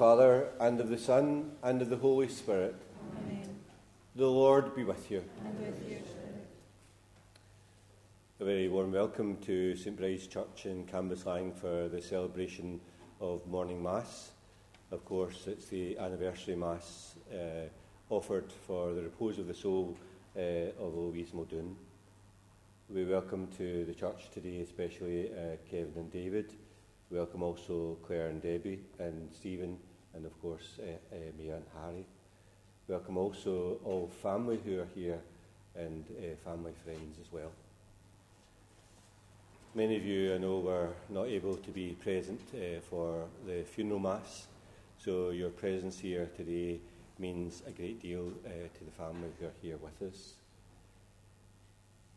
Father, and of the Son, and of the Holy Spirit, Amen. the Lord be with you. With A very warm welcome to St Bride's Church in Cambuslang for the celebration of morning Mass. Of course, it's the anniversary Mass uh, offered for the repose of the soul uh, of Louise Muldoon. We welcome to the church today, especially uh, Kevin and David. Welcome also Claire and Debbie and Stephen, and of course uh, Mia and Harry. Welcome also all family who are here and uh, family friends as well. Many of you, I know, were not able to be present for the funeral mass, so your presence here today means a great deal to the family who are here with us.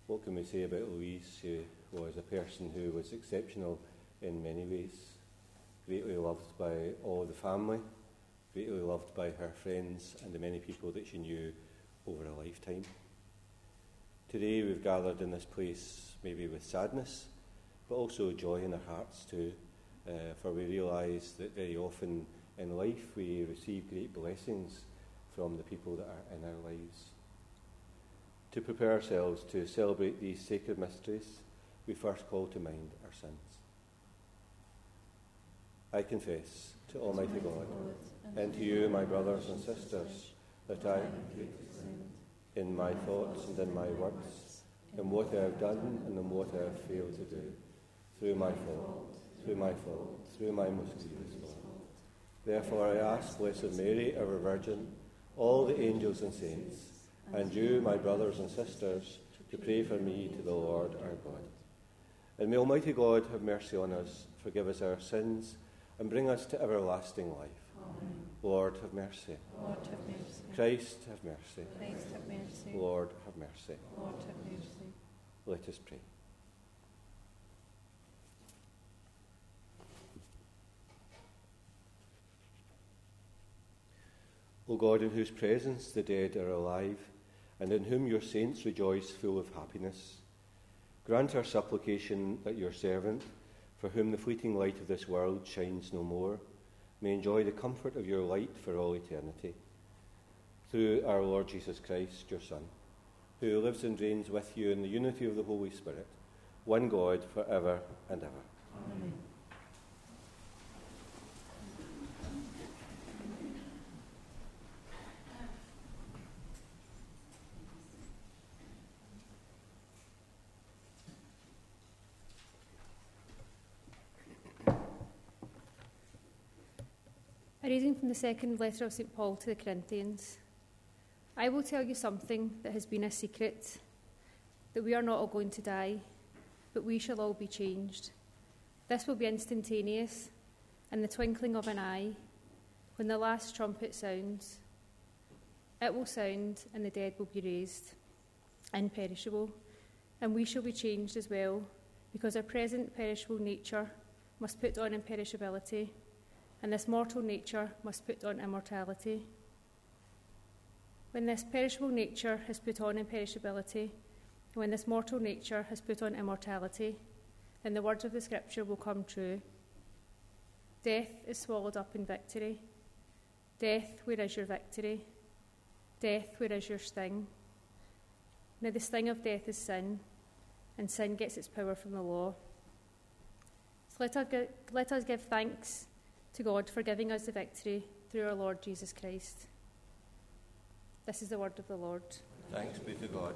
What can we say about Louise? She was a person who was exceptional in many ways, greatly loved by all the family, greatly loved by her friends and the many people that she knew over a lifetime. Today we've gathered in this place maybe with sadness, but also joy in our hearts too, uh, for we realise that very often in life we receive great blessings from the people that are in our lives. To prepare ourselves to celebrate these sacred mysteries, we first call to mind our sins. I confess to Almighty God and to you, my brothers and sisters, that I in my thoughts and in my words, in what I have done and in what I have failed to do, through my fault, through my fault, through my most grievous fault. Therefore I ask Blessed Mary, ever Virgin, all the angels and saints, and you, my brothers and sisters, to pray for me to the Lord our God. And may Almighty God have mercy on us, forgive us our sins, and bring us to everlasting life. Amen. Lord, have mercy. Lord, have mercy. Christ, have mercy. Christ, have mercy. Lord, have mercy. Lord, have mercy. Let us pray. O God, in whose presence the dead are alive, and in whom your saints rejoice full of happiness, grant our supplication that your servant, for whom the fleeting light of this world shines no more, may enjoy the comfort of your light for all eternity. Through our Lord Jesus Christ, your Son, who lives and reigns with you in the unity of the Holy Spirit, one God for ever and ever. Amen. Reading from the second letter of St. Paul to the Corinthians. I will tell you something that has been a secret that we are not all going to die, but we shall all be changed. This will be instantaneous, in the twinkling of an eye, when the last trumpet sounds. It will sound, and the dead will be raised, imperishable, and we shall be changed as well, because our present perishable nature must put on imperishability and this mortal nature must put on immortality. When this perishable nature has put on imperishability, and when this mortal nature has put on immortality, then the words of the Scripture will come true. Death is swallowed up in victory. Death, where is your victory? Death, where is your sting? Now, the sting of death is sin, and sin gets its power from the law. So let us, gi- let us give thanks to God for giving us the victory through our Lord Jesus Christ. This is the word of the Lord. Thanks be to God.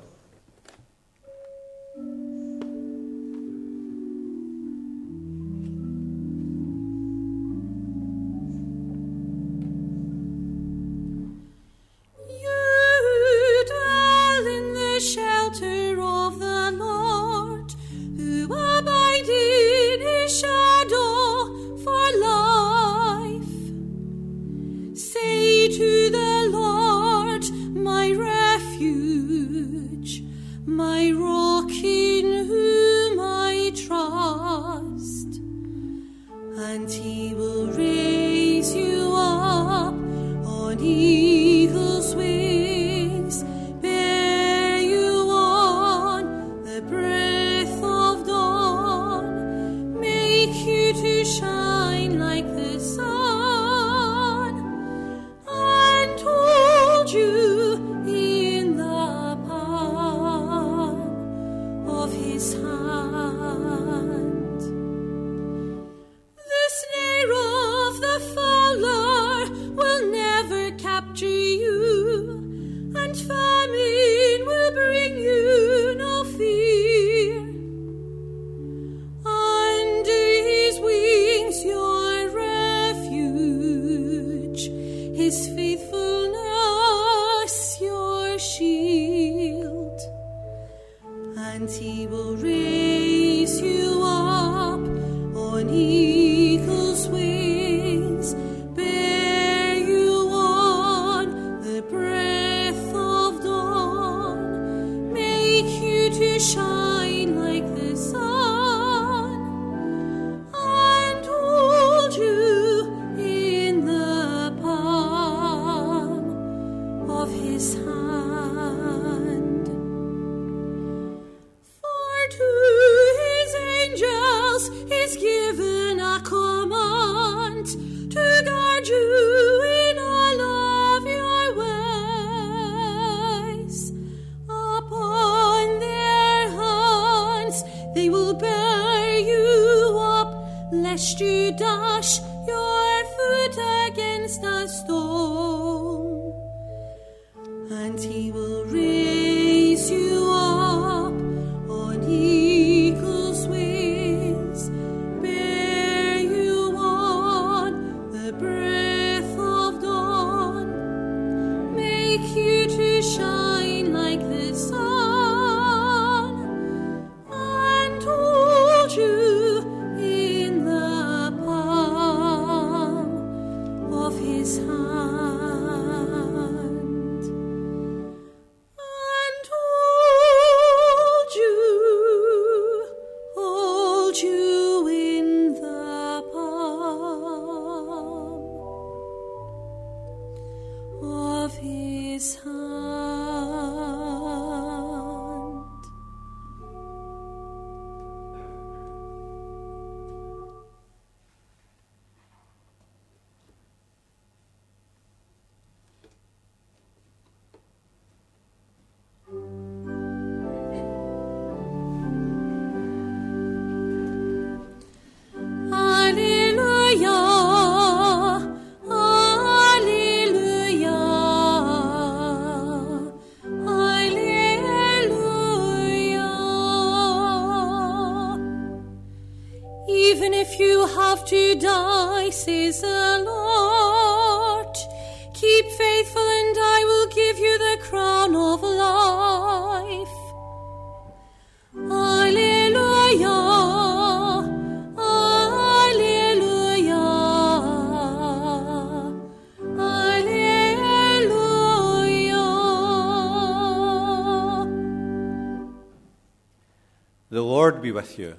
The Lord be with you.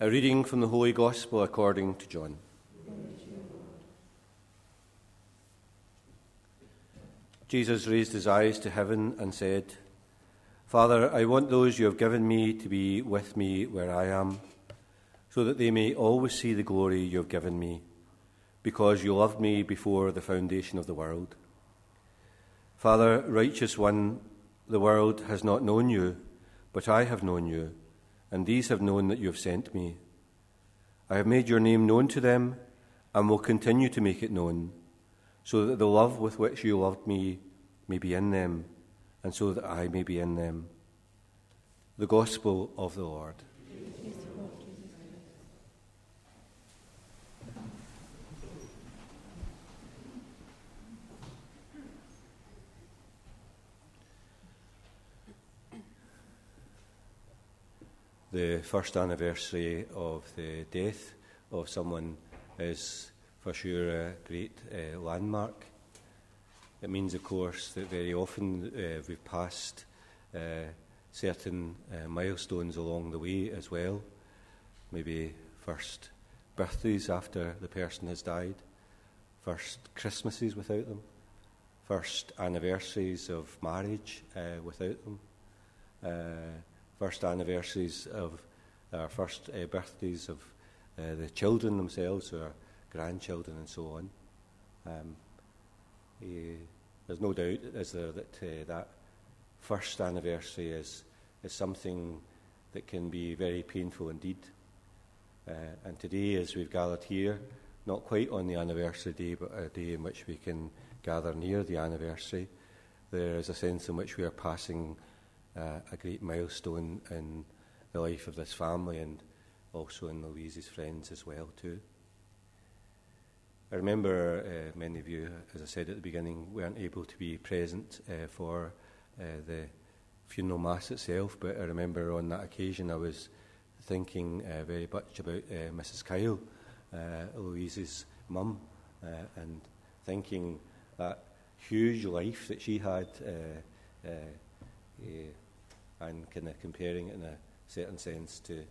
A reading from the Holy Gospel according to John. Jesus raised his eyes to heaven and said, Father, I want those you have given me to be with me where I am, so that they may always see the glory you have given me, because you loved me before the foundation of the world. Father, righteous one, the world has not known you, but I have known you, and these have known that you have sent me. I have made your name known to them, and will continue to make it known, so that the love with which you loved me may be in them, and so that I may be in them. The Gospel of the Lord. The first anniversary of the death of someone is for sure a great uh, landmark. It means, of course, that very often uh, we've passed uh, certain uh, milestones along the way as well. Maybe first birthdays after the person has died, first Christmases without them, first anniversaries of marriage uh, without them, uh, first anniversaries of our first uh, birthdays of uh, the children themselves or grandchildren and so on. Um, eh, there's no doubt, is there, that uh, that first anniversary is, is something that can be very painful indeed. Uh, and today, as we've gathered here, not quite on the anniversary day, but a day in which we can gather near the anniversary, there is a sense in which we are passing uh, a great milestone in the life of this family and also in Louise's friends as well too. I remember uh, many of you, as I said at the beginning, weren't able to be present uh, for uh, the funeral mass itself, but I remember on that occasion I was thinking uh, very much about uh, Mrs. Kyle, Louise's mum, and thinking that huge life that she had, and kind of comparing it in a certain sense to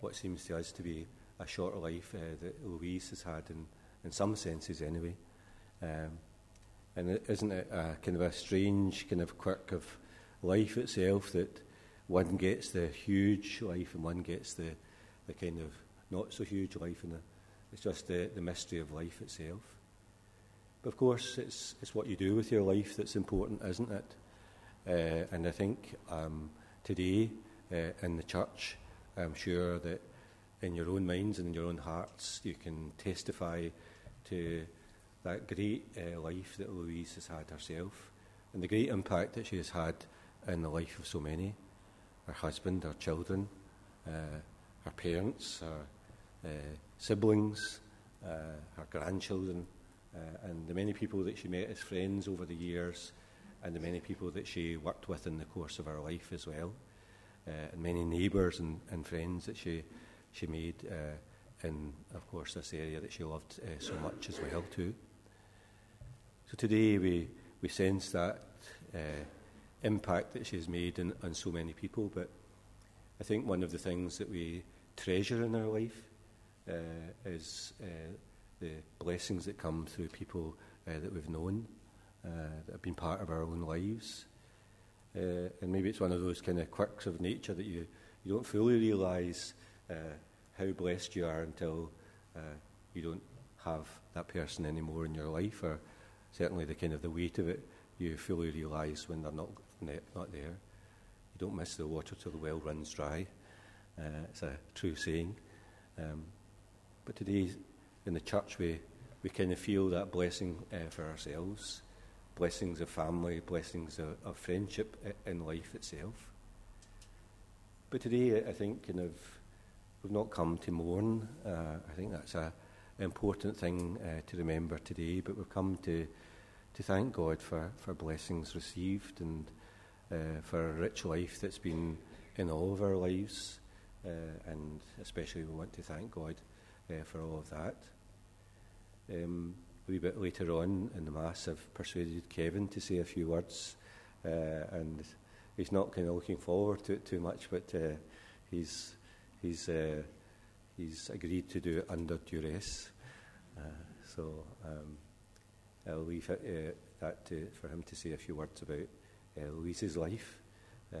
what seems to us to be a shorter life uh, that Louise has had, in, in some senses anyway. Um, and isn't it a kind of a strange kind of quirk of life itself that one gets the huge life and one gets the, the kind of not so huge life, and it's just the, the mystery of life itself. But of course, it's, it's what you do with your life that's important, isn't it? Uh, and I think um, today uh, in the church, I'm sure that in your own minds and in your own hearts, you can testify to that great uh, life that Louise has had herself and the great impact that she has had in the life of so many her husband, her children, uh, her parents, her uh, siblings, uh, her grandchildren, and the many people that she met as friends over the years, and the many people that she worked with in the course of her life as well, uh, and many neighbours and, and friends that she she made uh, in, of course, this area that she loved uh, so much as well too. So today we, we sense that uh, impact that she's made in, on so many people, but I think one of the things that we treasure in our life uh, is uh, the blessings that come through people that we've known, that have been part of our own lives. and maybe it's one of those kind of quirks of nature that you, you don't fully realise uh, how blessed you are until uh, you don't have that person anymore in your life, or certainly the kind of the weight of it you fully realise when they're not not there. You don't miss the water till the well runs dry. Uh, it's a true saying. Um, but today in the church, we, we kind of feel that blessing uh, for ourselves blessings of family, blessings of, of friendship in life itself. But today, I think, We've not come to mourn. Uh, I think that's an important thing uh, to remember today, but we've come to, to thank God for, for blessings received and uh, for a rich life that's been in all of our lives. Uh, and especially we want to thank God uh, for all of that. Um, a wee bit later on in the Mass, I've persuaded Kevin to say a few words, uh, and he's not kind of looking forward to it too much, but he's he's, uh, he's agreed to do it under duress. Uh, so um, I'll leave it, uh, that to, for him to say a few words about uh, Louise's life. Uh,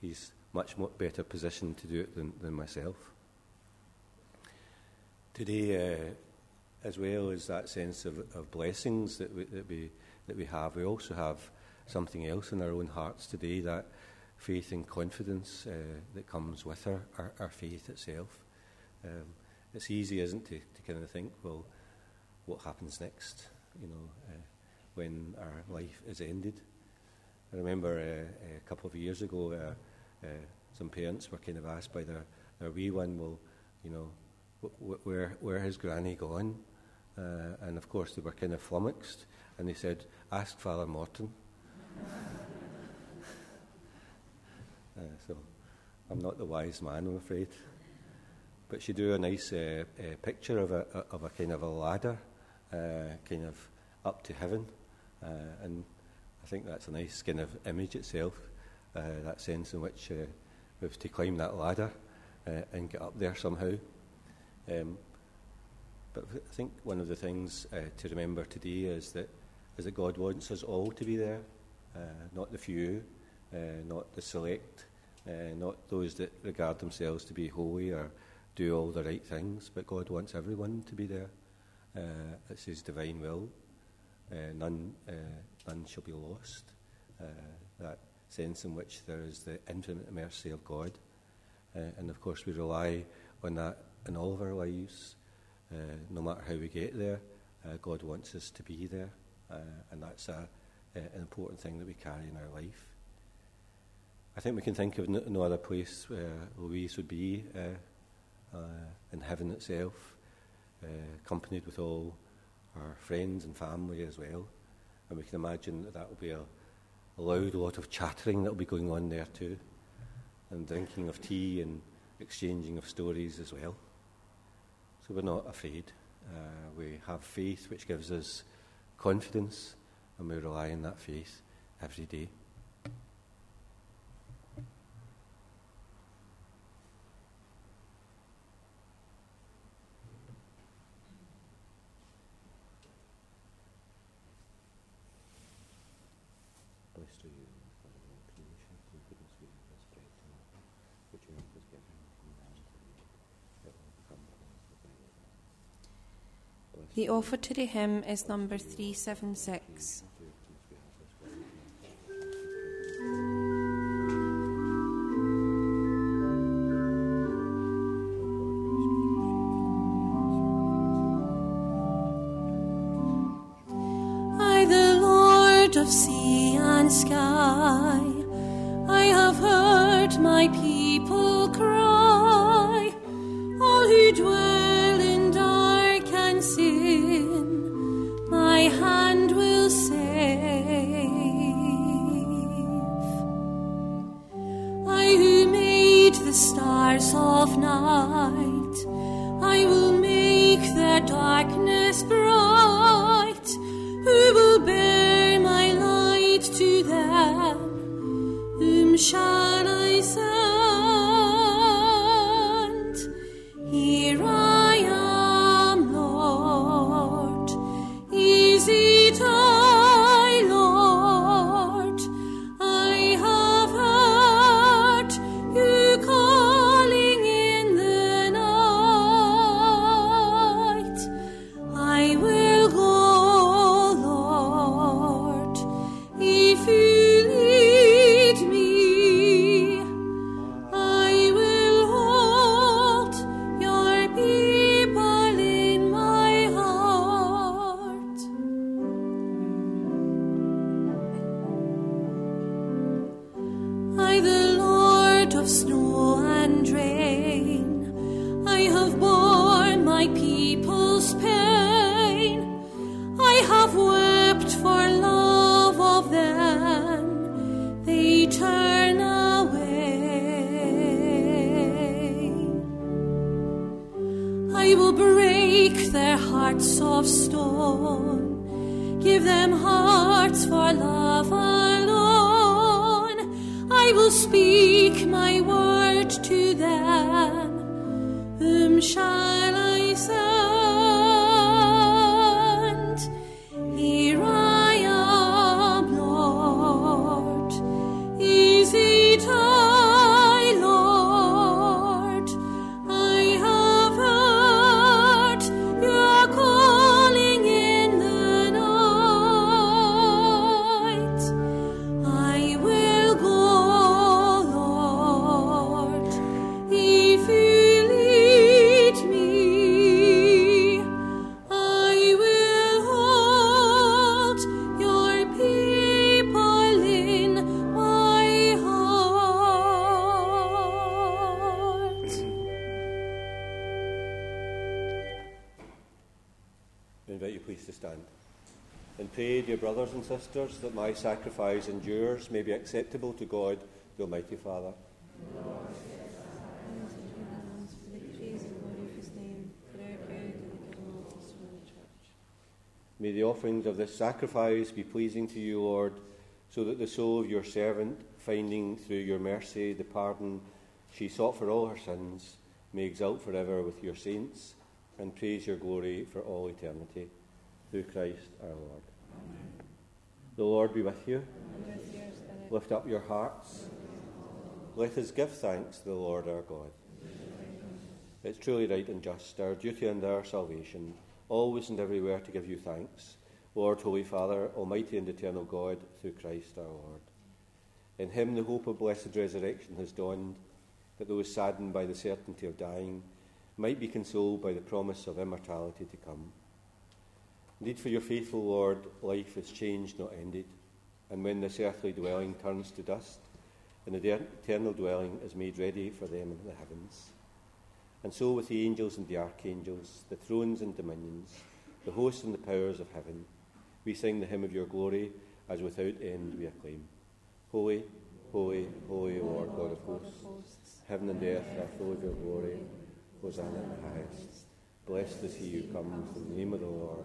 he's much more better positioned to do it than, than myself. Today, uh, as well as that sense of, of blessings that we, that, we, that we have, we also have something else in our own hearts today that faith and confidence uh, that comes with our, our, our faith itself. Um, it's easy, isn't it, to, to kind of think, well, what happens next, you know, uh, when our life is ended. I remember uh, a couple of years ago, uh, uh, some parents were kind of asked by their, their wee one, well, you know, wh- where, where has Granny gone? Uh, and of course, they were kind of flummoxed, and they said, ask Father Morton. Uh, so I'm not the wise man, I'm afraid. But she drew a nice uh, uh, picture of a, of a kind of a ladder, uh, kind of up to heaven. Uh, and I think that's a nice kind of image itself. that sense in which we have to climb that ladder and get up there somehow. Um, but I think one of the things uh, to remember today is that, is that God wants us all to be there, uh, not the few, uh, not the select, uh, not those that regard themselves to be holy or do all the right things, but God wants everyone to be there. Uh, it's His divine will. Uh, none, none shall be lost. That sense in which there is the infinite mercy of God. And of course, we rely on that in all of our lives. Uh, no matter how we get there, uh, God wants us to be there. Uh, and that's a, an important thing that we carry in our life. I think we can think of no, no other place where Louise would be in heaven itself, accompanied with all our friends and family as well. And we can imagine that that will be a, a loud lot of chattering that will be going on there too, and drinking of tea and exchanging of stories as well. So we're not afraid. Uh, we have faith which gives us confidence, and we rely on that faith every day. Blessed are you, Father of all creation, who goodness we have this bread to offer, which your earth is given from the hands of the Lord. It will become the hands of the Lord. Blessed The you, offertory hymn is number 376. Father of goodness we have this bread. I, the Lord of sea and sky, I have heard my people cry, all who dwell hand will save. I who made the stars of night, I will make their darkness bright. Who will bear my light to them? Whom shall Will break their hearts of stone, give them hearts for love alone. I will speak my word to them. Whom shall I send? That my sacrifice and yours may be acceptable to God, the Almighty Father. May the offerings of this sacrifice be pleasing to you, Lord, so that the soul of your servant, finding through your mercy the pardon she sought for all her sins, may exult forever with your saints and praise your glory for all eternity. Through Christ our Lord. The Lord be with you. Lift up your hearts. Let us give thanks to the Lord our God. It's truly right and just, our duty and our salvation, always and everywhere to give you thanks, Lord, Holy Father, Almighty and eternal God, through Christ our Lord. In him the hope of blessed resurrection has dawned, that those saddened by the certainty of dying might be consoled by the promise of immortality to come. Indeed, for your faithful Lord, life is changed, not ended, and when this earthly dwelling turns to dust, and the eternal dwelling is made ready for them in the heavens. And so with the angels and the archangels, the thrones and dominions, the hosts and the powers of heaven, we sing the hymn of your glory, as without end we acclaim. Holy, holy, holy Lord God of hosts, heaven and earth are full of your glory. Hosanna in the highest. Blessed is he who comes in the name of the Lord.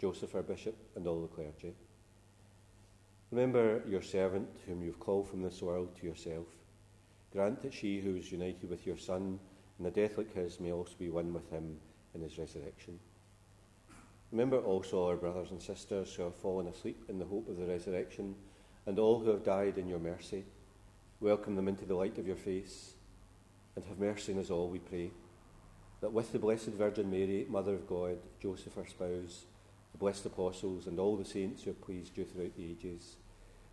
Joseph, our Bishop, and all the clergy. Remember your servant, whom you've called from this world to yourself. Grant that she who is united with your Son in a death like his may also be one with him in his resurrection. Remember also our brothers and sisters who have fallen asleep in the hope of the resurrection, and all who have died in your mercy. Welcome them into the light of your face and have mercy on us all, we pray, that with the Blessed Virgin Mary, Mother of God, Joseph our spouse, blessed apostles, and all the saints who have pleased you throughout the ages,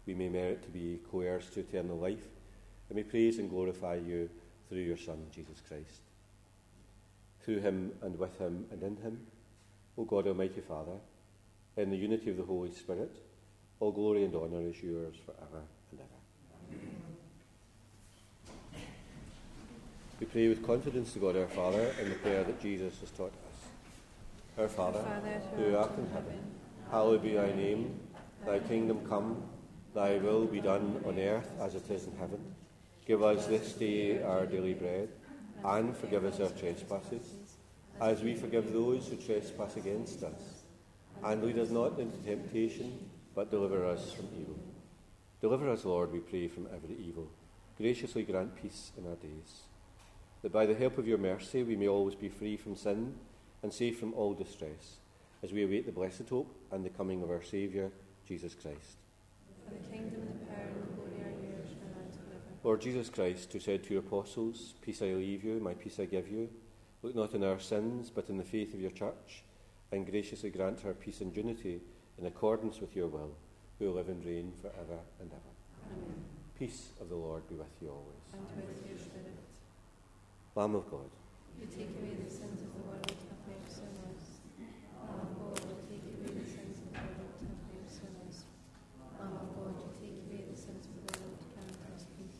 we may merit to be co heirs to eternal life, and we praise and glorify you through your Son, Jesus Christ. Through him and with him and in him, O God Almighty Father, in the unity of the Holy Spirit, all glory and honour is yours for ever and ever. We pray with confidence to God our Father in the prayer that Jesus has taught us. Our Father, Father, who art in heaven, hallowed be thy name. Thy kingdom come, thy will be done on earth as it is in heaven. Give us this day our daily bread, and forgive us our trespasses, as we forgive those who trespass against us. And lead us not into temptation, but deliver us from evil. Deliver us, Lord, we pray, from every evil. Graciously grant peace in our days that by the help of your mercy we may always be free from sin and safe from all distress, as we await the blessed hope and the coming of our Saviour, Jesus Christ. For the kingdom, the power, and the glory are yours, now and forever. Lord Jesus Christ, who said to your apostles, Peace I leave you, my peace I give you, look not on our sins, but in the faith of your church, and graciously grant her peace and unity in accordance with your will, who live and reign for ever and ever. Amen. Peace of the Lord be with you always. And with your spirit. Lamb of God, You take away the sins of the world, have mercy on us. Lamb of God, you take away the sins of the world, have mercy on us. Lamb of God, you take away the sins of the world, grant us peace.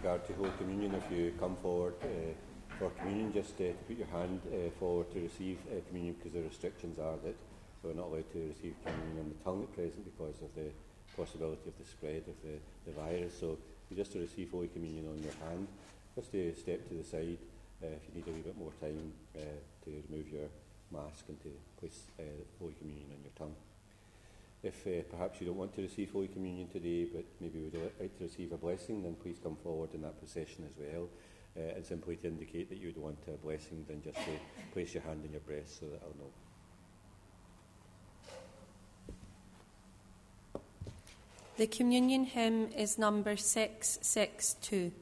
regard to Holy Communion. If you come forward uh, for communion, just uh, to put your hand uh, forward to receive uh, communion because the restrictions are that we're not allowed to receive communion on the tongue at present because of the possibility of the spread of the, the virus. So just to receive Holy Communion on your hand, just to step to the side uh, if you need a wee bit more time to remove your mask and to place Holy Communion on your tongue. If uh, perhaps you don't want to receive Holy Communion today, but maybe would like to receive a blessing, then please come forward in that procession as well. Uh, and simply to indicate that you would want a blessing, then just to place your hand on your breast so that I'll know. The communion hymn is number 662.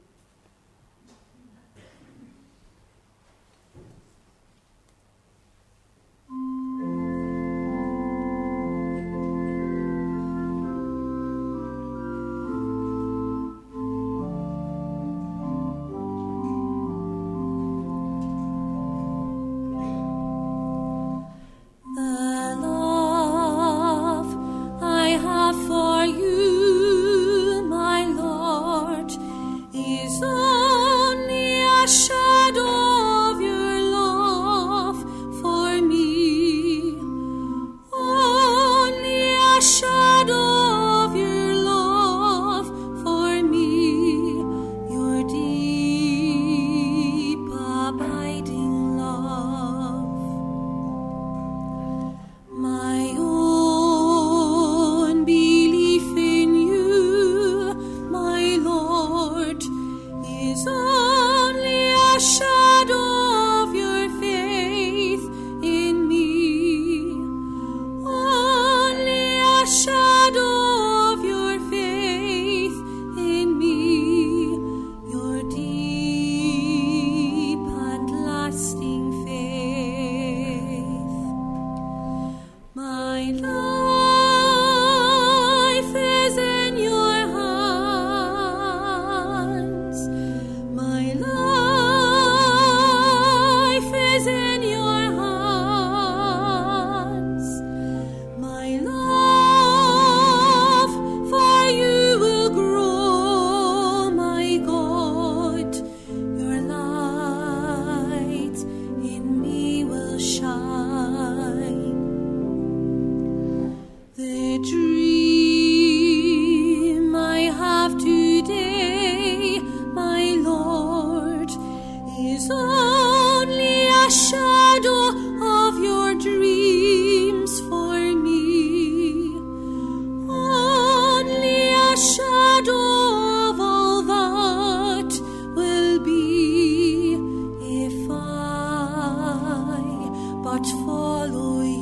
Follow you.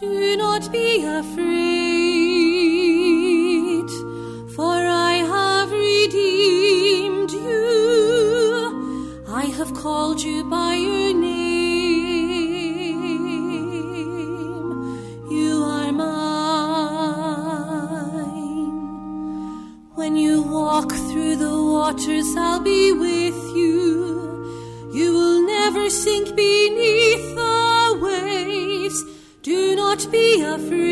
Do not be afraid, for I have redeemed you. I have called you by your name. You are mine. When you walk through the waters, I'll be with you. Be afraid,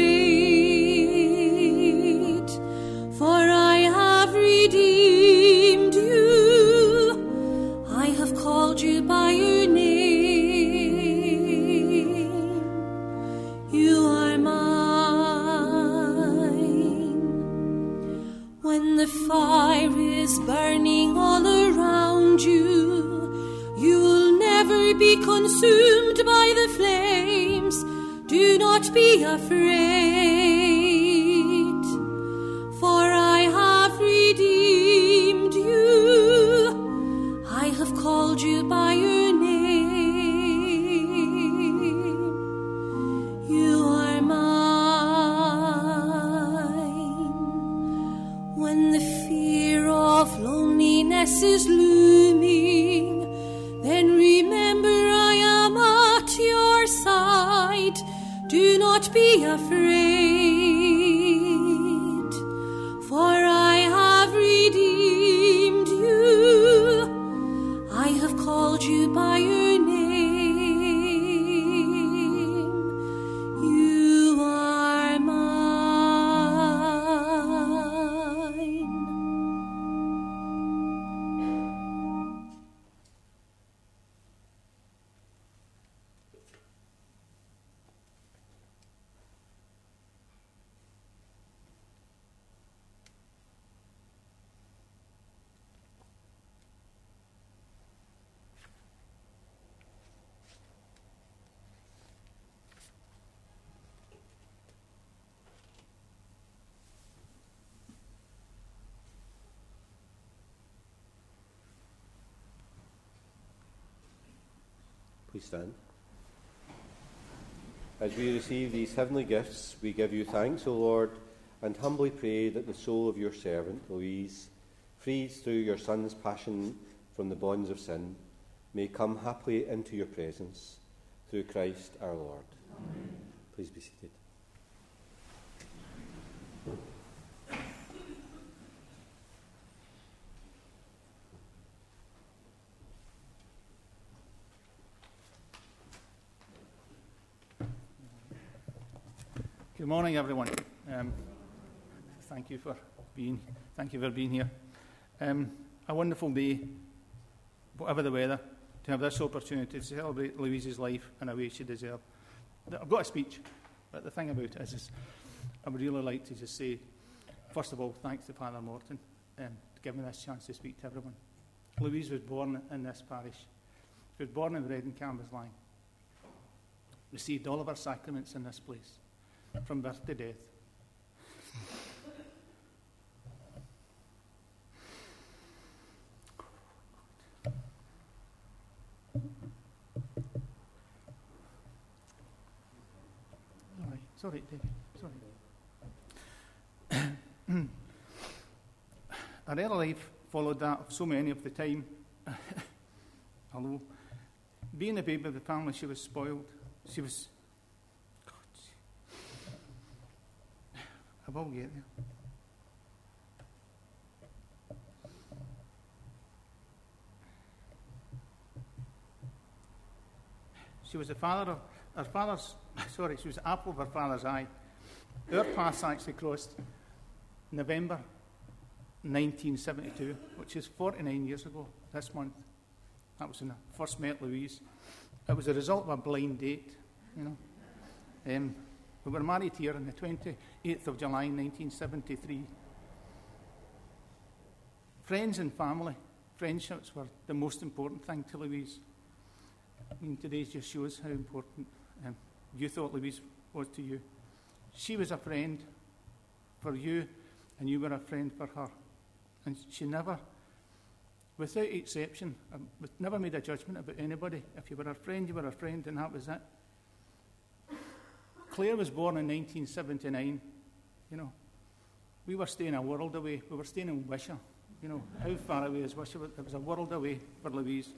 for I have redeemed you. I have called you by your name. You are mine. When the fire is burning all around you, you will never be consumed. Do not be afraid, Please stand. As we receive these heavenly gifts, we give you thanks, O Lord, and humbly pray that the soul of your servant, Louise, freed through your Son's passion from the bonds of sin, may come happily into your presence through Christ our Lord. Please be seated. Good morning, everyone. Um, thank you for being, thank you for being here. Um, a wonderful day, whatever the weather, to have this opportunity to celebrate Louise's life in a way she deserved. I've got a speech, but the thing about it is, is I would really like to just say, first of all, thanks to Father Morton um, to give me this chance to speak to everyone. Louise was born in this parish. She was born and bred in Cambuslang. Received all of her sacraments in this place. From birth to death. Sorry, David, sorry. Her early life followed that of so many of the time. Although, being a baby of the family, she was spoiled. She was. God. She was the father of her father's. Sorry, she was the apple of her father's eye. Our paths actually crossed November 1972, which is 49 years ago this month. That was when I first met Louise. It was a result of a blind date, you know. Um, we were married here on the 28th of July 1973. Friends and family, friendships were the most important thing to Louise. I mean, today just shows how important um, you thought Louise was to you. She was a friend for you, and you were a friend for her. And she never, without exception, um, never made a judgment about anybody. If you were a friend, you were a friend, and that was it. Claire was born in 1979. You know, we were staying a world away. We were staying in Wishaw. You know, how far away is Wishaw? It was a world away for Louise.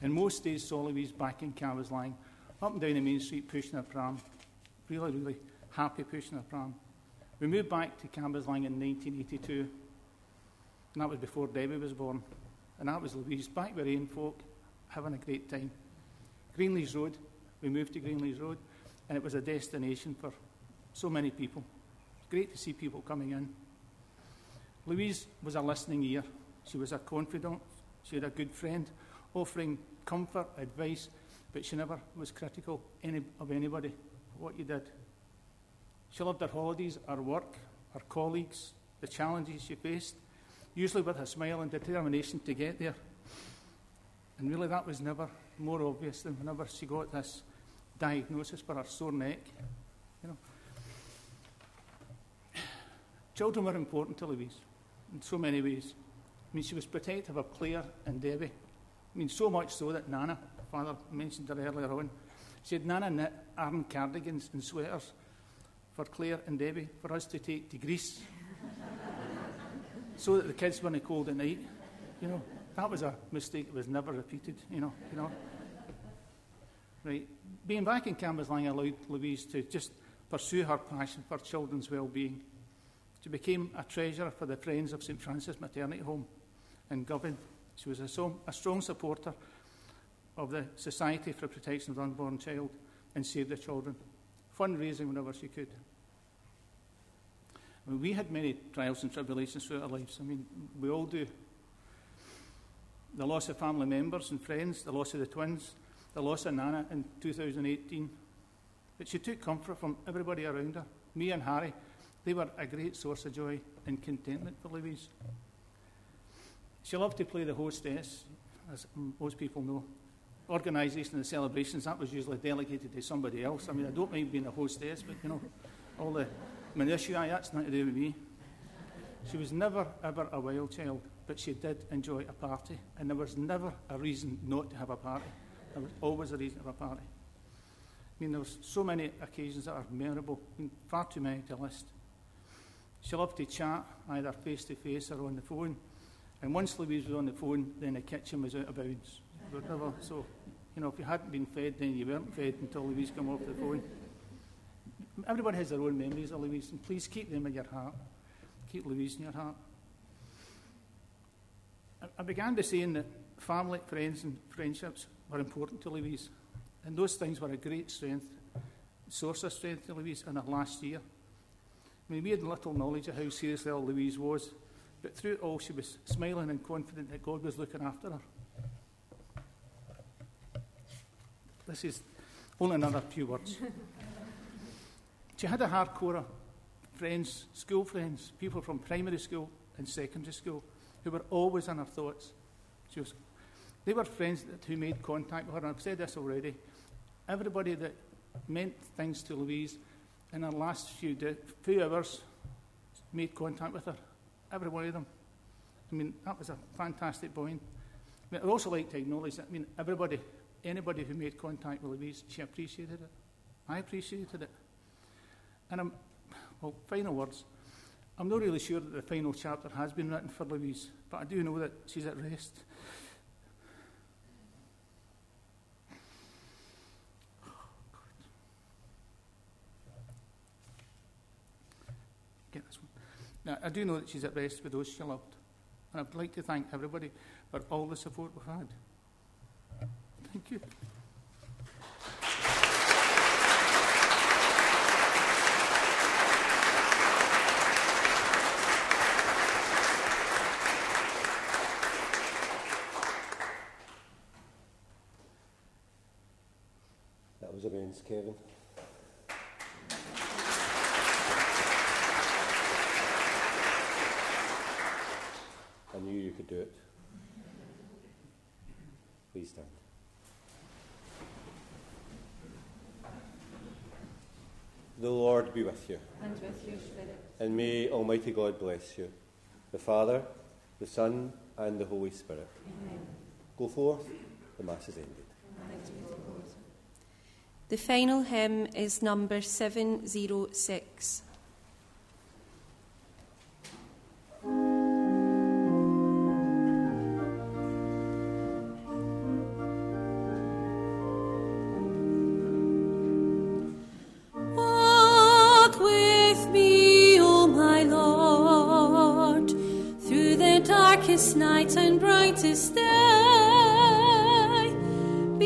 And most days saw Louise back in Cambuslang, up and down the main street pushing her pram. Really, really happy pushing her pram. We moved back to Cambuslang in 1982. And that was before Debbie was born. And that was Louise, back with Ian folk, having a great time. Greenlees Road, we moved to Greenlees Road, and it was a destination for so many people. Great to see people coming in. Louise was a listening ear. She was a confidant. She had a good friend, offering comfort, advice, but she never was critical any, of anybody, what you did. She loved her holidays, her work, her colleagues, the challenges she faced, usually with a smile and determination to get there. And really, that was never more obvious than whenever she got this diagnosis for her sore neck. You know, children were important to Louise in so many ways. I mean, she was protective of Claire and Debbie. I mean, so much so that Nana, father mentioned her earlier on, she had Nana knit arm cardigans and sweaters for Claire and Debbie for us to take to Greece so that the kids weren't cold at night. You know, that was a mistake that was never repeated, you know. You know. Right. being back in Cambuslang allowed Louise to just pursue her passion for children's well-being. She became a treasurer for the Friends of St Francis Maternity Home in Govan. She was a, so, a strong supporter of the Society for the Protection of the Unborn Child and Save the Children, fundraising whenever she could. I mean, we had many trials and tribulations throughout our lives. I mean, we all do. The loss of family members and friends, the loss of the twins, the loss of Nana in 2018. But she took comfort from everybody around her. Me and Harry, they were a great source of joy and contentment for Louise. She loved to play the hostess, as most people know. Organisation of the celebrations, that was usually delegated to somebody else. I mean, I don't mind being a hostess, but you know, all the minutiae, that's nothing to do with me. She was never, ever a wild child, but she did enjoy a party, and there was never a reason not to have a party. There was always a reason for a party. I mean, there was so many occasions that are memorable, I mean, far too many to list. She loved to chat, either face to face or on the phone. And once Louise was on the phone, then the kitchen was out of bounds. Never, so, you know, if you hadn't been fed, then you weren't fed until Louise came off the phone. Everybody has their own memories of Louise, and please keep them in your heart. Keep Louise in your heart. I began by saying that family, friends, and friendships were important to Louise, and those things were a great strength, source of strength to Louise in her last year. I mean, we had little knowledge of how seriously ill Louise was, but through it all, she was smiling and confident that God was looking after her. This is only another few words. she had a hardcore friends, school friends, people from primary school and secondary school who were always in her thoughts. She was, They were friends that, who made contact with her, and I've said this already. Everybody that meant things to Louise in her last few, de- few hours made contact with her. Every one of them. I mean, that was a fantastic point. I mean, I'd also like to acknowledge that, I mean, everybody, anybody who made contact with Louise, she appreciated it. I appreciated it. And I'm, well, final words. I'm not really sure that the final chapter has been written for Louise, but I do know that she's at rest. Now, I do know that she's at rest with those she loved. And I'd like to thank everybody for all the support we've had. Thank you. That was immense, Kevin. I knew you could do it. Please stand. The Lord be with you, And with your spirit. and may Almighty God bless you, the Father, the Son, and the Holy Spirit. Amen. Go forth, the Mass is ended. Thanks be to God. The final hymn is number 706.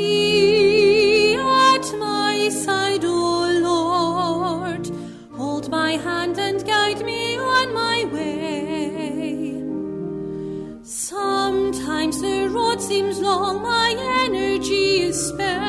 Be at my side, O Lord. Hold my hand and guide me on my way. Sometimes the road seems long, my energy is spent.